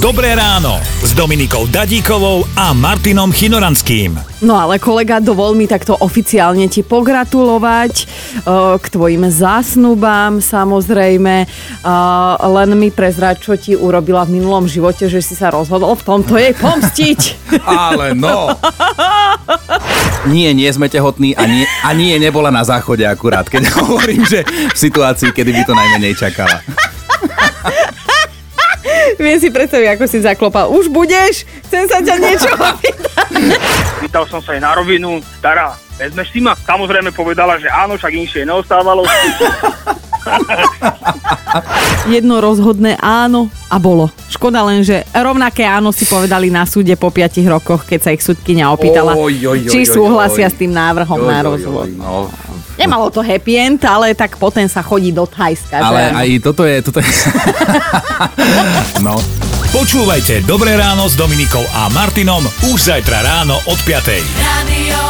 Dobré ráno s Dominikou Dadíkovou a Martinom Chinoranským. No ale kolega, dovol mi takto oficiálne ti pogratulovať e, k tvojim zásnubám samozrejme. E, len mi prezrať, čo ti urobila v minulom živote, že si sa rozhodol v tomto jej pomstiť. Ale no. Nie, nie sme tehotní a nie, a nie nebola na záchode akurát, keď hovorím, že v situácii, kedy by to najmenej čakala. Viem si predstaviť, ako si zaklopal. Už budeš? Chcem sa ťa niečo opýtať. Pýtal som sa jej na rovinu, stará, vezmeš si ma? Samozrejme povedala, že áno, však inšie neostávalo. Jedno rozhodné áno a bolo. Škoda len, že rovnaké áno si povedali na súde po 5 rokoch, keď sa ich súdkynia opýtala, Oj, oj, oj, či súhlasia oj. s tým návrhom Oj, na oj, oj, rozvod. No, Nemalo to happy end, ale tak potom sa chodí do Thajska. že ale áno? aj toto je... Toto je... no. Počúvajte Dobré ráno s Dominikou a Martinom už zajtra ráno od 5. Radio